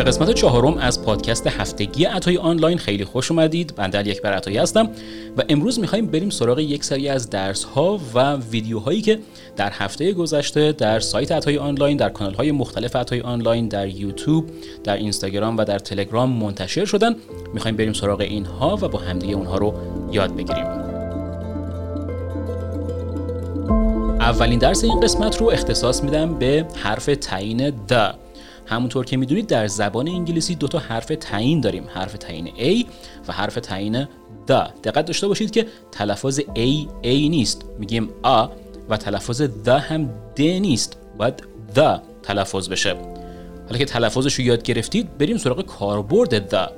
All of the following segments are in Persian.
به قسمت چهارم از پادکست هفتگی عطای آنلاین خیلی خوش اومدید. من در یک بر عطایی هستم و امروز می‌خوایم بریم سراغ یک سری از درس ها و ویدیوهایی که در هفته گذشته در سایت عطای آنلاین در کانال های مختلف عطای آنلاین در یوتیوب در اینستاگرام و در تلگرام منتشر شدن. می‌خوایم بریم سراغ اینها و با همدیگه اونها رو یاد بگیریم. اولین درس این قسمت رو اختصاص میدم به حرف تعیین د. همونطور که می‌دونید در زبان انگلیسی دو تا حرف تعیین داریم حرف تعیین A و حرف تعیین د دقت داشته باشید که تلفظ A A نیست میگیم آ و تلفظ د هم د نیست باید د تلفظ بشه. حالا که تلفظش رو یاد گرفتید بریم سراغ کاربرد د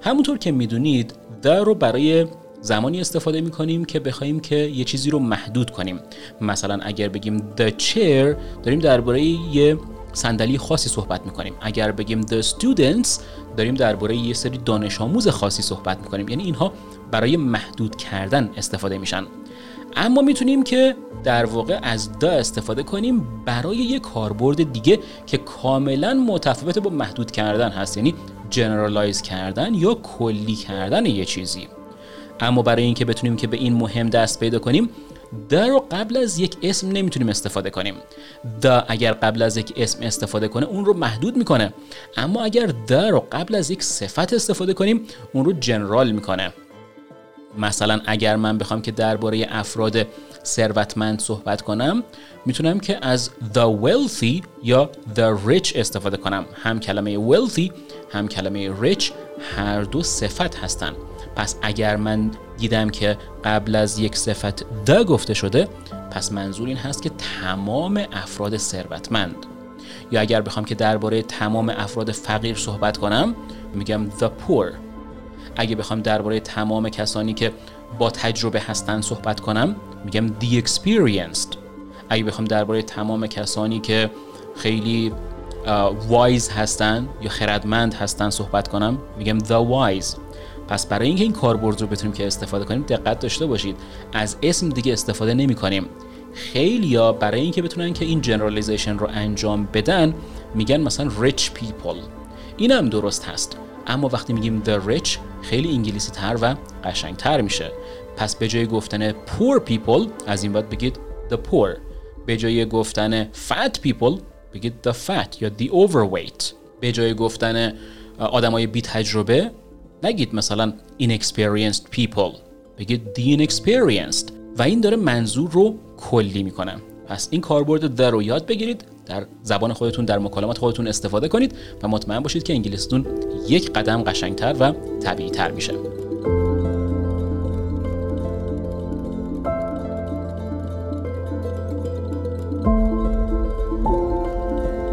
همونطور که می‌دونید د رو برای زمانی استفاده می کنیم که بخوایم که یه چیزی رو محدود کنیم. مثلا اگر بگیم the chair داریم درباره یه صندلی خاصی صحبت می‌کنیم. اگر بگیم the students داریم درباره یه سری دانش آموز خاصی صحبت می‌کنیم. یعنی اینها برای محدود کردن استفاده میشن. اما می‌تونیم که در واقع از دا استفاده کنیم برای یه کاربرد دیگه که کاملا متفاوت با محدود کردن هست. یعنی جنرالایز کردن یا کلی کردن یه چیزی. اما برای اینکه بتونیم که به این مهم دست پیدا کنیم د رو قبل از یک اسم نمی‌تونیم استفاده کنیم. د اگر قبل از یک اسم استفاده کنه اون رو محدود می‌کنه. اما اگر د رو قبل از یک صفت استفاده کنیم اون رو جنرال می‌کنه. مثلا اگر من بخوام که درباره افراد ثروتمند صحبت کنم می‌تونم که از the wealthy یا the rich استفاده کنم. هم کلمه wealthy هم کلمه rich هر دو صفت هستند پس اگر من دیدم که قبل از یک صفت د گفته شده پس منظور این هست که تمام افراد ثروتمند. یا اگر بخوام که درباره تمام افراد فقیر صحبت کنم میگم the poor. اگه بخوام درباره تمام کسانی که با تجربه هستن صحبت کنم میگم the experienced. اگه بخوام درباره تمام کسانی که خیلی وایز هستن یا خردمند هستن صحبت کنم میگم the wise. پس برای اینکه این کاربرد رو بتونیم که استفاده کنیم دقت داشته باشید. از اسم دیگه استفاده نمی کنیم. خیلی یا برای اینکه بتونن که این جنرالیزیشن رو انجام بدن میگن مثلا rich people. این هم درست هست. اما وقتی میگیم the rich خیلی انگلیسی تر و قشنگ تر میشه. پس به جای گفتن poor people از این باید بگید the poor. به جای گفتن fat people بگید the fat یا the overweight. به جای گفتن آدمای بی تجربه نگید مثلا inexperienced people. بگید the inexperienced. و این داره منظور رو کلی می‌کنه. پس این کاربرد در رو یاد بگیرید در زبان خودتون در مکالمات خودتون استفاده کنید و مطمئن باشید که انگلیسیتون یک قدم قشنگتر و طبیعی تر میشه.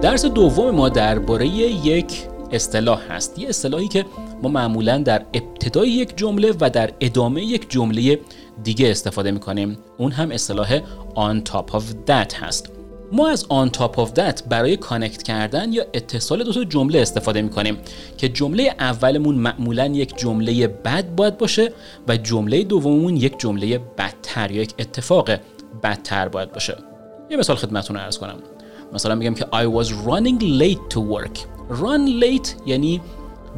درس دوم ما درباره یک اصطلاح هست. یه اصطلاحی که ما معمولا در ابتدای یک جمله و در ادامه یک جمله دیگه استفاده می‌کنیم. اون هم اصطلاح on top of that هست. ما از on top of that برای کانکت کردن یا اتصال دو تا جمله استفاده می‌کنیم که جمله اولمون معمولا یک جمله بد باید باشه و جمله دوممون یک جمله بدتر یا یک اتفاق بدتر باید باشه. یه مثال خدمتتون ارز کنم. مثلا میگم که I was running late to work. Run late یعنی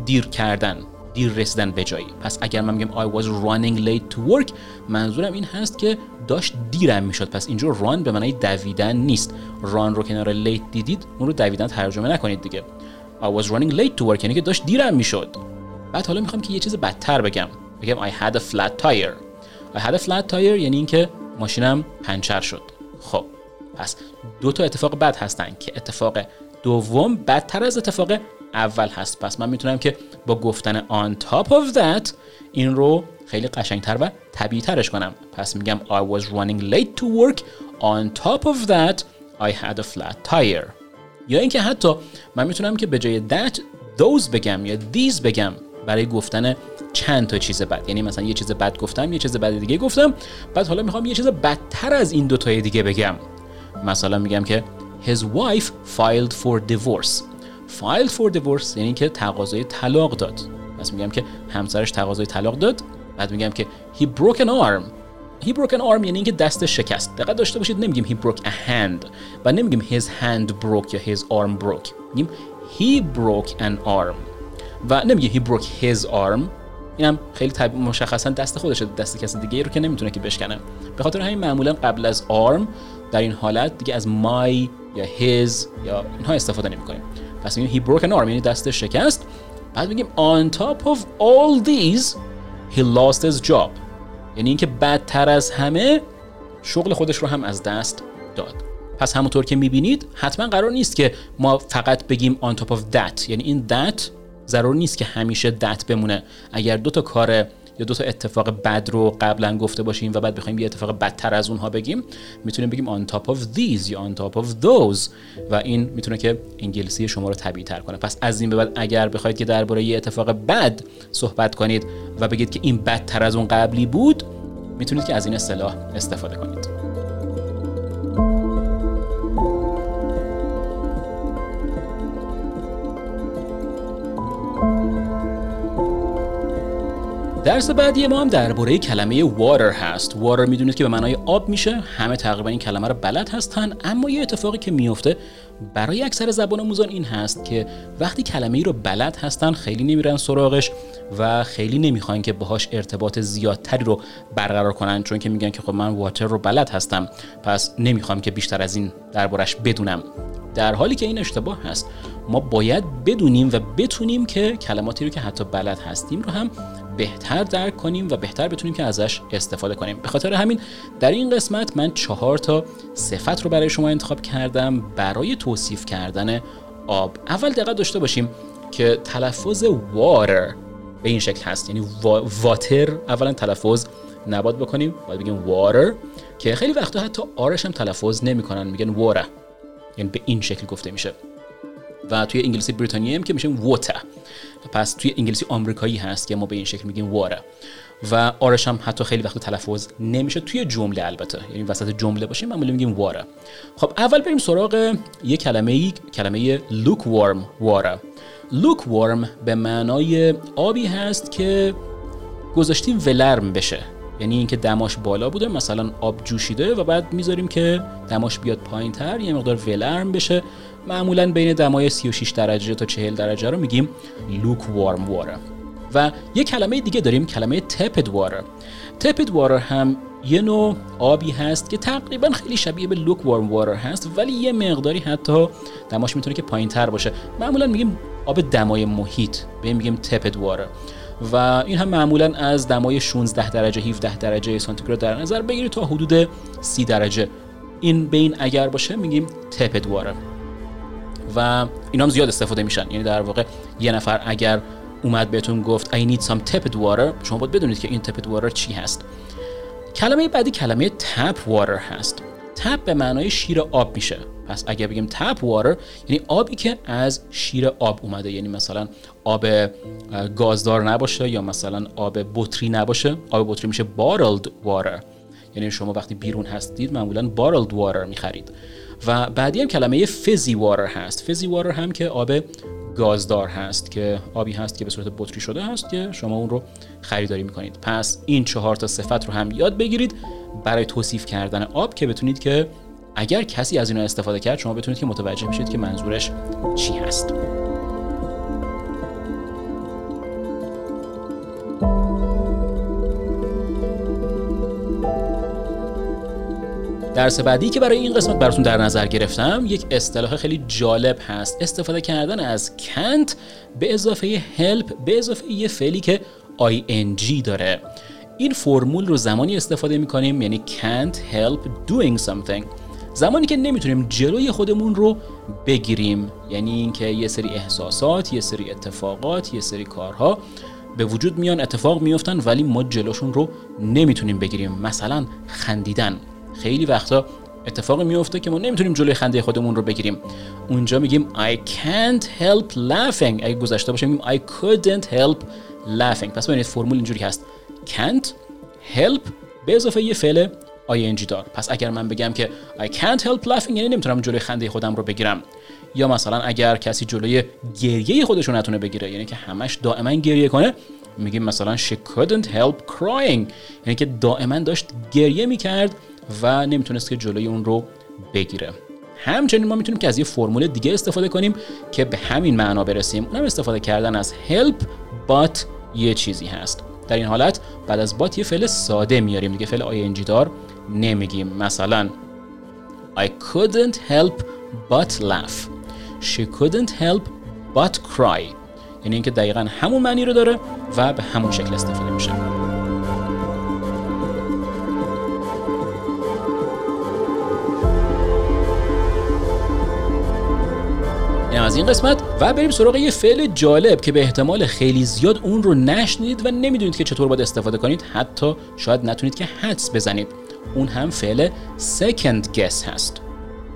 دیر کردن دیر رسیدن به جایی. پس اگر من میگم I was running late to work منظورم این هست که داشت دیرم می‌شد. پس اینجا run به معنی دویدن نیست. run رو کنار late دیدید اون رو دویدن ترجمه نکنید دیگه. I was running late to work یعنی که داشت دیرم می‌شد. بعد حالا می‌خوام که یه چیز بدتر بگم. بگم I had a flat tire. I had a flat tire یعنی اینکه ماشینم پنچر شد. خب پس دو تا اتفاق بد هستن که اتفاق دوم بدتر از اتفاق اول هست. پس من می‌تونم که با گفتن on top of that این رو خیلی قشنگتر و طبیعی ترش کنم. پس میگم I was running late to work. On top of that I had a flat tire. یا اینکه حتی من می‌تونم که به جای that those بگم یا these بگم برای گفتن چند تا چیز بد. یعنی مثلا یه چیز بد گفتم یه چیز بد دیگه گفتم. بعد حالا می‌خوام یه چیز بدتر از این دو تای دیگه بگم. مثلا میگم که his wife filed for divorce. فایل فور دیورس یعنی که تقاضای طلاق داد. پس میگم که همسرش تقاضای طلاق داد. بعد میگم که he broke an arm. He broke an arm یعنی اینکه دست شکست. دقت داشته باشید نمیگیم he broke a hand و نمیگیم his hand broke یا his arm broke. میگیم he broke an arm و نمیگه he broke his arm. اینم خیلی طب... مشخصا دست خودشه. دست کسی دیگه رو که نمی‌تونه که بشکنه. به خاطر همین معمولا قبل از arm در این حالت دیگه از my یا his یا اینها استفاده نمی کنیم پس میگیم he broke an arm یعنی دست شکست. بعد میگیم on top of all these he lost his job. یعنی اینکه بدتر از همه شغل خودش رو هم از دست داد. پس همونطور که می‌بینید حتما قرار نیست که ما فقط بگیم on top of that. یعنی این that ضرور نیست که همیشه that بمونه. اگر دو تا کار یا دو تا اتفاق بد رو قبلا گفته باشیم و بعد بخوایم یه اتفاق بدتر از اونها بگیم می‌تونیم بگیم on top of these یا on top of those. و این می‌تونه که انگلیسی شما رو طبیعی تر کنه. پس از این به بعد اگر بخواید که درباره یه اتفاق بد صحبت کنید و بگید که این بدتر از اون قبلی بود می‌تونید که از این اصطلاح استفاده کنید. درس بعدی ما هم درباره کلمه water هست. Water می‌دونید که به معنای آب میشه. همه تقریبا این کلمه رو بلد هستن. اما یه اتفاقی که میفته برای اکثر زبان آموزان این هست که وقتی کلمه ای رو بلد هستن خیلی نمیرن سراغش و خیلی نمی‌خوان که باهاش ارتباط زیادتری رو برقرار کنن چون که میگن که خب من واتر رو بلد هستم. پس نمی‌خوام که بیشتر از این دربارش بدونم. در حالی که این اشتباه هست ما باید بدونیم و بتونیم که کلماتی رو که حتی بلد هستیم رو هم بهتر درک کنیم و بهتر بتونیم که ازش استفاده کنیم. به خاطر همین در این قسمت من چهار تا صفت رو برای شما انتخاب کردم برای توصیف کردن آب. اول دقت داشته باشیم که تلفظ water به این شکل هست. یعنی واتر اولا تلفظ نباد بکنیم باید بگیم water که خیلی وقتا حتی آرش هم تلفظ نمی‌کنن میگن water. یعنی به این شکل گفته میشه. و توی انگلیسی بریتانیایی هم که میشه water. پس توی انگلیسی آمریکایی هست که ما به این شکل میگیم water و آرش هم حتی خیلی وقت تلفظ نمیشه توی جمله البته. یعنی وسط جمله باشیم معمولا میگیم water خب اول بریم سراغ یه کلمه کلمه lukewarm water lukewarm به معنای آبی هست که گذاشتیم ولرم بشه. یعنی اینکه دماش بالا بوده مثلا آب جوشیده و بعد می‌ذاریم که دماش بیاد پایین تر یه مقدار ولرم بشه. معمولا بین دمای 36 درجه تا 40 درجه رو میگیم لوک وارم وارم و یه کلمه دیگه داریم کلمه تپد وارر تپد وارر هم یه نوع آبی هست که تقریبا خیلی شبیه به لوک وارم وارر هست ولی یه مقداری حتی دماش می‌تونه که پایین تر باشه. معمولا میگیم آب دمای محیط به میگیم تپد وارر و این هم معمولا از دمای 16 درجه 17 درجه سانتیگراد در نظر بگیرید تا حدود 30 درجه. این بین اگر باشه میگیم تپد وارر و اینا هم زیاد استفاده میشن. یعنی در واقع یه نفر اگر اومد بهتون گفت I need some tepid water شما باید بدونید که این tepid water چی هست. کلمه بعدی کلمه tap water هست. تپ به معنای شیر آب میشه. پس اگر بگیم تپ واتر یعنی آبی که از شیر آب اومده. یعنی مثلا آب گازدار نباشه یا مثلا آب بطری نباشه. آب بطری میشه بارلد واتر یعنی شما وقتی بیرون هستید معمولا بارلد واتر می‌خرید. و بعدی هم کلمه فزی واتر هست. فزی واتر هم که آب گازدار هست که آبی هست که به صورت بطری شده هست که شما اون رو خریداری می‌کنید. پس این چهار تا صفت رو هم یاد بگیرید برای توصیف کردن آب که بتونید که اگر کسی از اینا استفاده کرد شما بتونید که متوجه بشید که منظورش چی هست. درس بعدی که برای این قسمت براتون در نظر گرفتم یک اصطلاح خیلی جالب هست. استفاده کردن از can't به اضافه help به اضافه یه فعلی که ing داره. این فرمول رو زمانی استفاده می‌کنیم یعنی can't help doing something. زمانی که نمی‌تونیم جلوی خودمون رو بگیریم. یعنی اینکه یه سری احساسات یه سری اتفاقات یه سری کارها به وجود میان اتفاق میفتن ولی ما جلوشون رو نمی‌تونیم بگیریم. مثلا خندیدن. خیلی وقتا اتفاقی میفته که ما نمی‌تونیم جلوی خنده خودمون رو بگیریم. اونجا میگیم I can't help laughing. اگه گذشته باشه میگیم I couldn't help laughing. پس ببینید فرمول اینجوری هست. Can't help به اضافه یه فعل ing دار. پس اگر من بگم که I can't help laughing یعنی نمی‌تونم جلوی خنده خودم رو بگیرم. یا مثلا اگر کسی جلوی گریه خودش نتونه بگیره یعنی که همش دائما گریه کنه میگیم مثلا she couldn't help crying. یعنی که دائما داشت گریه می‌کرد و نمی‌تونست که جلوی اون رو بگیره. همچنین ما می‌تونیم که از یه فرمول دیگه استفاده کنیم که به همین معنا برسیم. اونم استفاده کردن از help but یه چیزی هست. در این حالت بعد از بات یه فعل ساده میاریم دیگه فعل ing دار نمیگیم. مثلا I couldn't help but laugh. She couldn't help but cry. یعنی اینکه دقیقا همون معنی رو داره و به همون شکل استفاده میشه. از این قسمت و بریم سراغ یه فعل جالب که به احتمال خیلی زیاد اون رو نشنید و نمی‌دونید که چطور باید استفاده کنید. حتی شاید نتونید که حدس بزنید. اون هم فعل second guess هست.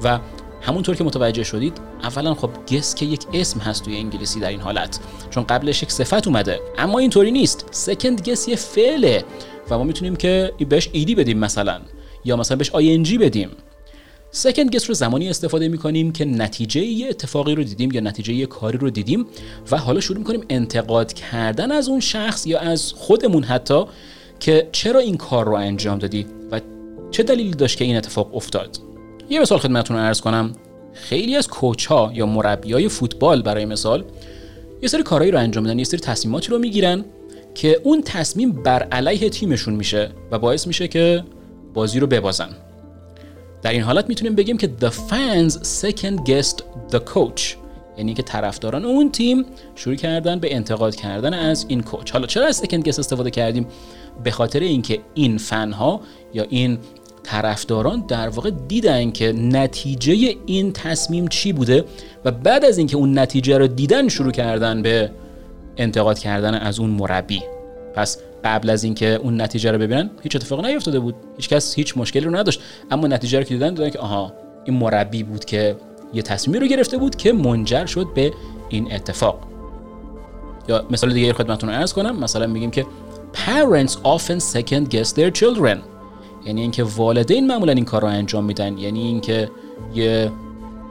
و همونطور که متوجه شدید اولا خب گس که یک اسم هست توی انگلیسی در این حالت چون قبلش یک صفت اومده. اما اینطوری نیست. سکند گس یه فعله و ما می‌تونیم که بهش ایدی بدیم مثلا یا مثلا بهش آی بدیم. سکند گس رو زمانی استفاده می‌کنیم که نتیجه یه اتفاقی رو دیدیم یا نتیجه یه کاری رو دیدیم و حالا شروع می‌کنیم انتقاد کردن از اون شخص یا از خودمون حتی که چرا این کار رو انجام دادی و چه دلیلی داشت که این اتفاق افتاد. یه مثال خدمتتون عرض کنم. خیلی از کوچ ها یا مربی های فوتبال برای مثال یه سری کارهایی رو انجام میدن یه سری تصمیماتی رو می‌گیرن که اون تصمیم بر علیه تیمشون میشه و باعث میشه که بازی رو ببازن. در این حالت می‌تونیم بگیم که the fans second guessed the coach. یعنی که طرفداران اون تیم شروع کردن به انتقاد کردن از این کوچ حالا چرا از second guess استفاده کردیم؟ به خاطر اینکه این فن ها یا این طرفداران در واقع دیدن که نتیجه این تصمیم چی بوده و بعد از اینکه اون نتیجه رو دیدن شروع کردن به انتقاد کردن از اون مربی. پس قبل از اینکه اون نتیجه رو ببینن هیچ اتفاقی نیفتاده بود. هیچ کس هیچ مشکلی رو نداشت. اما نتیجه رو که دیدن دیدن که آها این مربی بود که یه تصمیمی رو گرفته بود که منجر شد به این اتفاق. یا مثال دیگه خدمتتون عرض کنم. مثلا میگیم که parents often second guess their children. یعنی اینکه والدین معمولا این کار رو انجام میدن. یعنی اینکه یه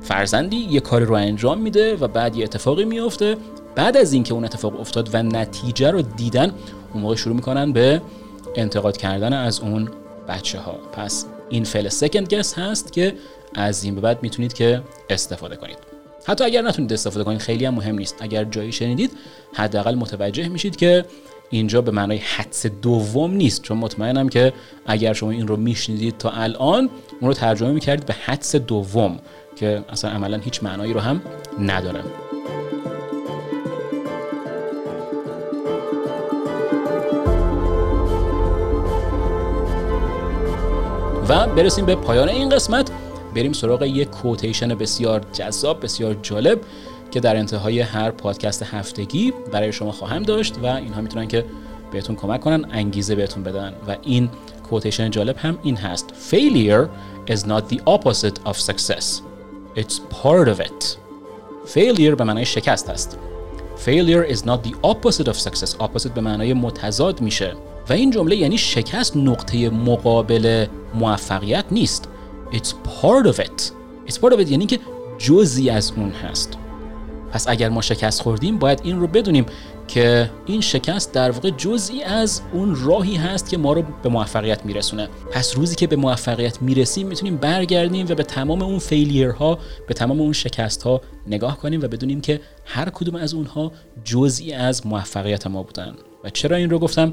فرزندی یه کاری رو انجام میده و بعد یه اتفاقی میفته بعد از اینکه اون اتفاق افتاد و نتیجه رو دیدن اون موقع شروع می‌کنن به انتقاد کردن از اون بچه ها پس این فعل سکند گس هست که از این به بعد می‌تونید که استفاده کنید. حتی اگر نتونید استفاده کنید خیلی هم مهم نیست. اگر جایی شنیدید حداقل متوجه میشید که اینجا به معنای حدس دوم نیست. چون مطمئنم که اگر شما این رو میشنیدید تا الان اون رو ترجمه می‌کردید به حدس دوم که اصلا عملا هیچ معنایی رو هم نداره. و برسیم به پایان این قسمت. بریم سراغ یک کوتیشن بسیار جذاب بسیار جالب که در انتهای هر پادکست هفتگی برای شما خواهم داشت و اینها می‌تونن که بهتون کمک کنن انگیزه بهتون بدن. و این کوتیشن جالب هم این هست. Failure is not the opposite of success. It's part of it. Failure به معنای شکست هست Failure is not the opposite of success. Opposite به معنای متضاد میشه. و این جمله یعنی شکست نقطه مقابل موفقیت نیست. It's part of it. It's part of it یعنی که جزی از اون هست. پس اگر ما شکست خوردیم باید این رو بدونیم که این شکست در واقع جزئی از اون راهی هست که ما رو به موفقیت میرسونه. پس روزی که به موفقیت می‌رسیم می‌تونیم برگردیم و به تمام اون فیلیرها به تمام اون شکست ها نگاه کنیم و بدونیم که هر کدوم از اونها جزئی از موفقیت ما بودن. و چرا این رو گفتم؟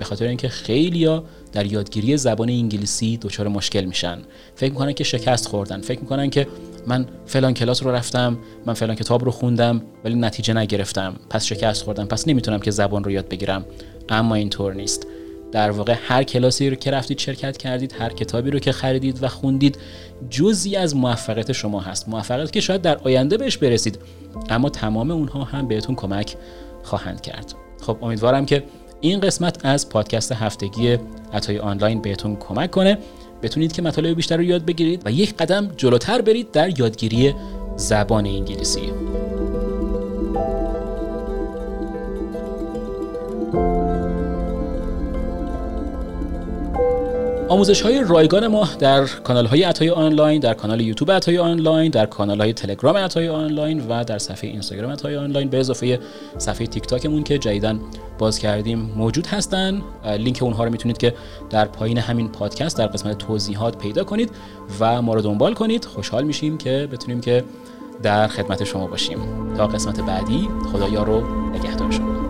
به خاطر اینکه خیلیا در یادگیری زبان انگلیسی دچار مشکل میشن. فکر می‌کنن که شکست خوردن. فکر می‌کنن که من فلان کلاس رو رفتم من فلان کتاب رو خوندم ولی نتیجه نگرفتم. پس شکست خوردم. پس نمی‌تونم که زبان رو یاد بگیرم. اما اینطور نیست. در واقع هر کلاسی رو که رفتید شرکت کردید هر کتابی رو که خریدید و خوندید جزی از موفقیت شما هست. موفقیت که شاید در آینده بهش برسید. اما تمام اونها هم بهتون کمک خواهند کرد. خب امیدوارم که این قسمت از پادکست هفتگی عطای آنلاین بهتون کمک کنه. بتونید که مطالب بیشتر رو یاد بگیرید و یک قدم جلوتر برید در یادگیری زبان انگلیسی. آموزش های رایگان ما در کانال های عطای آنلاین در کانال یوتیوب عطای آنلاین در کانال های تلگرام عطای آنلاین و در صفحه اینستاگرام عطای آنلاین. به اضافه صفحه تیک تاکمون که جدیدن باز کردیم موجود هستن. لینک اونها رو می‌تونید که در پایین همین پادکست در قسمت توضیحات پیدا کنید و ما رو دنبال کنید. خوشحال میشیم که بتونیم که در خدمت شما باشیم. تا قسمت بعدی خدایا رو نگهدار شما.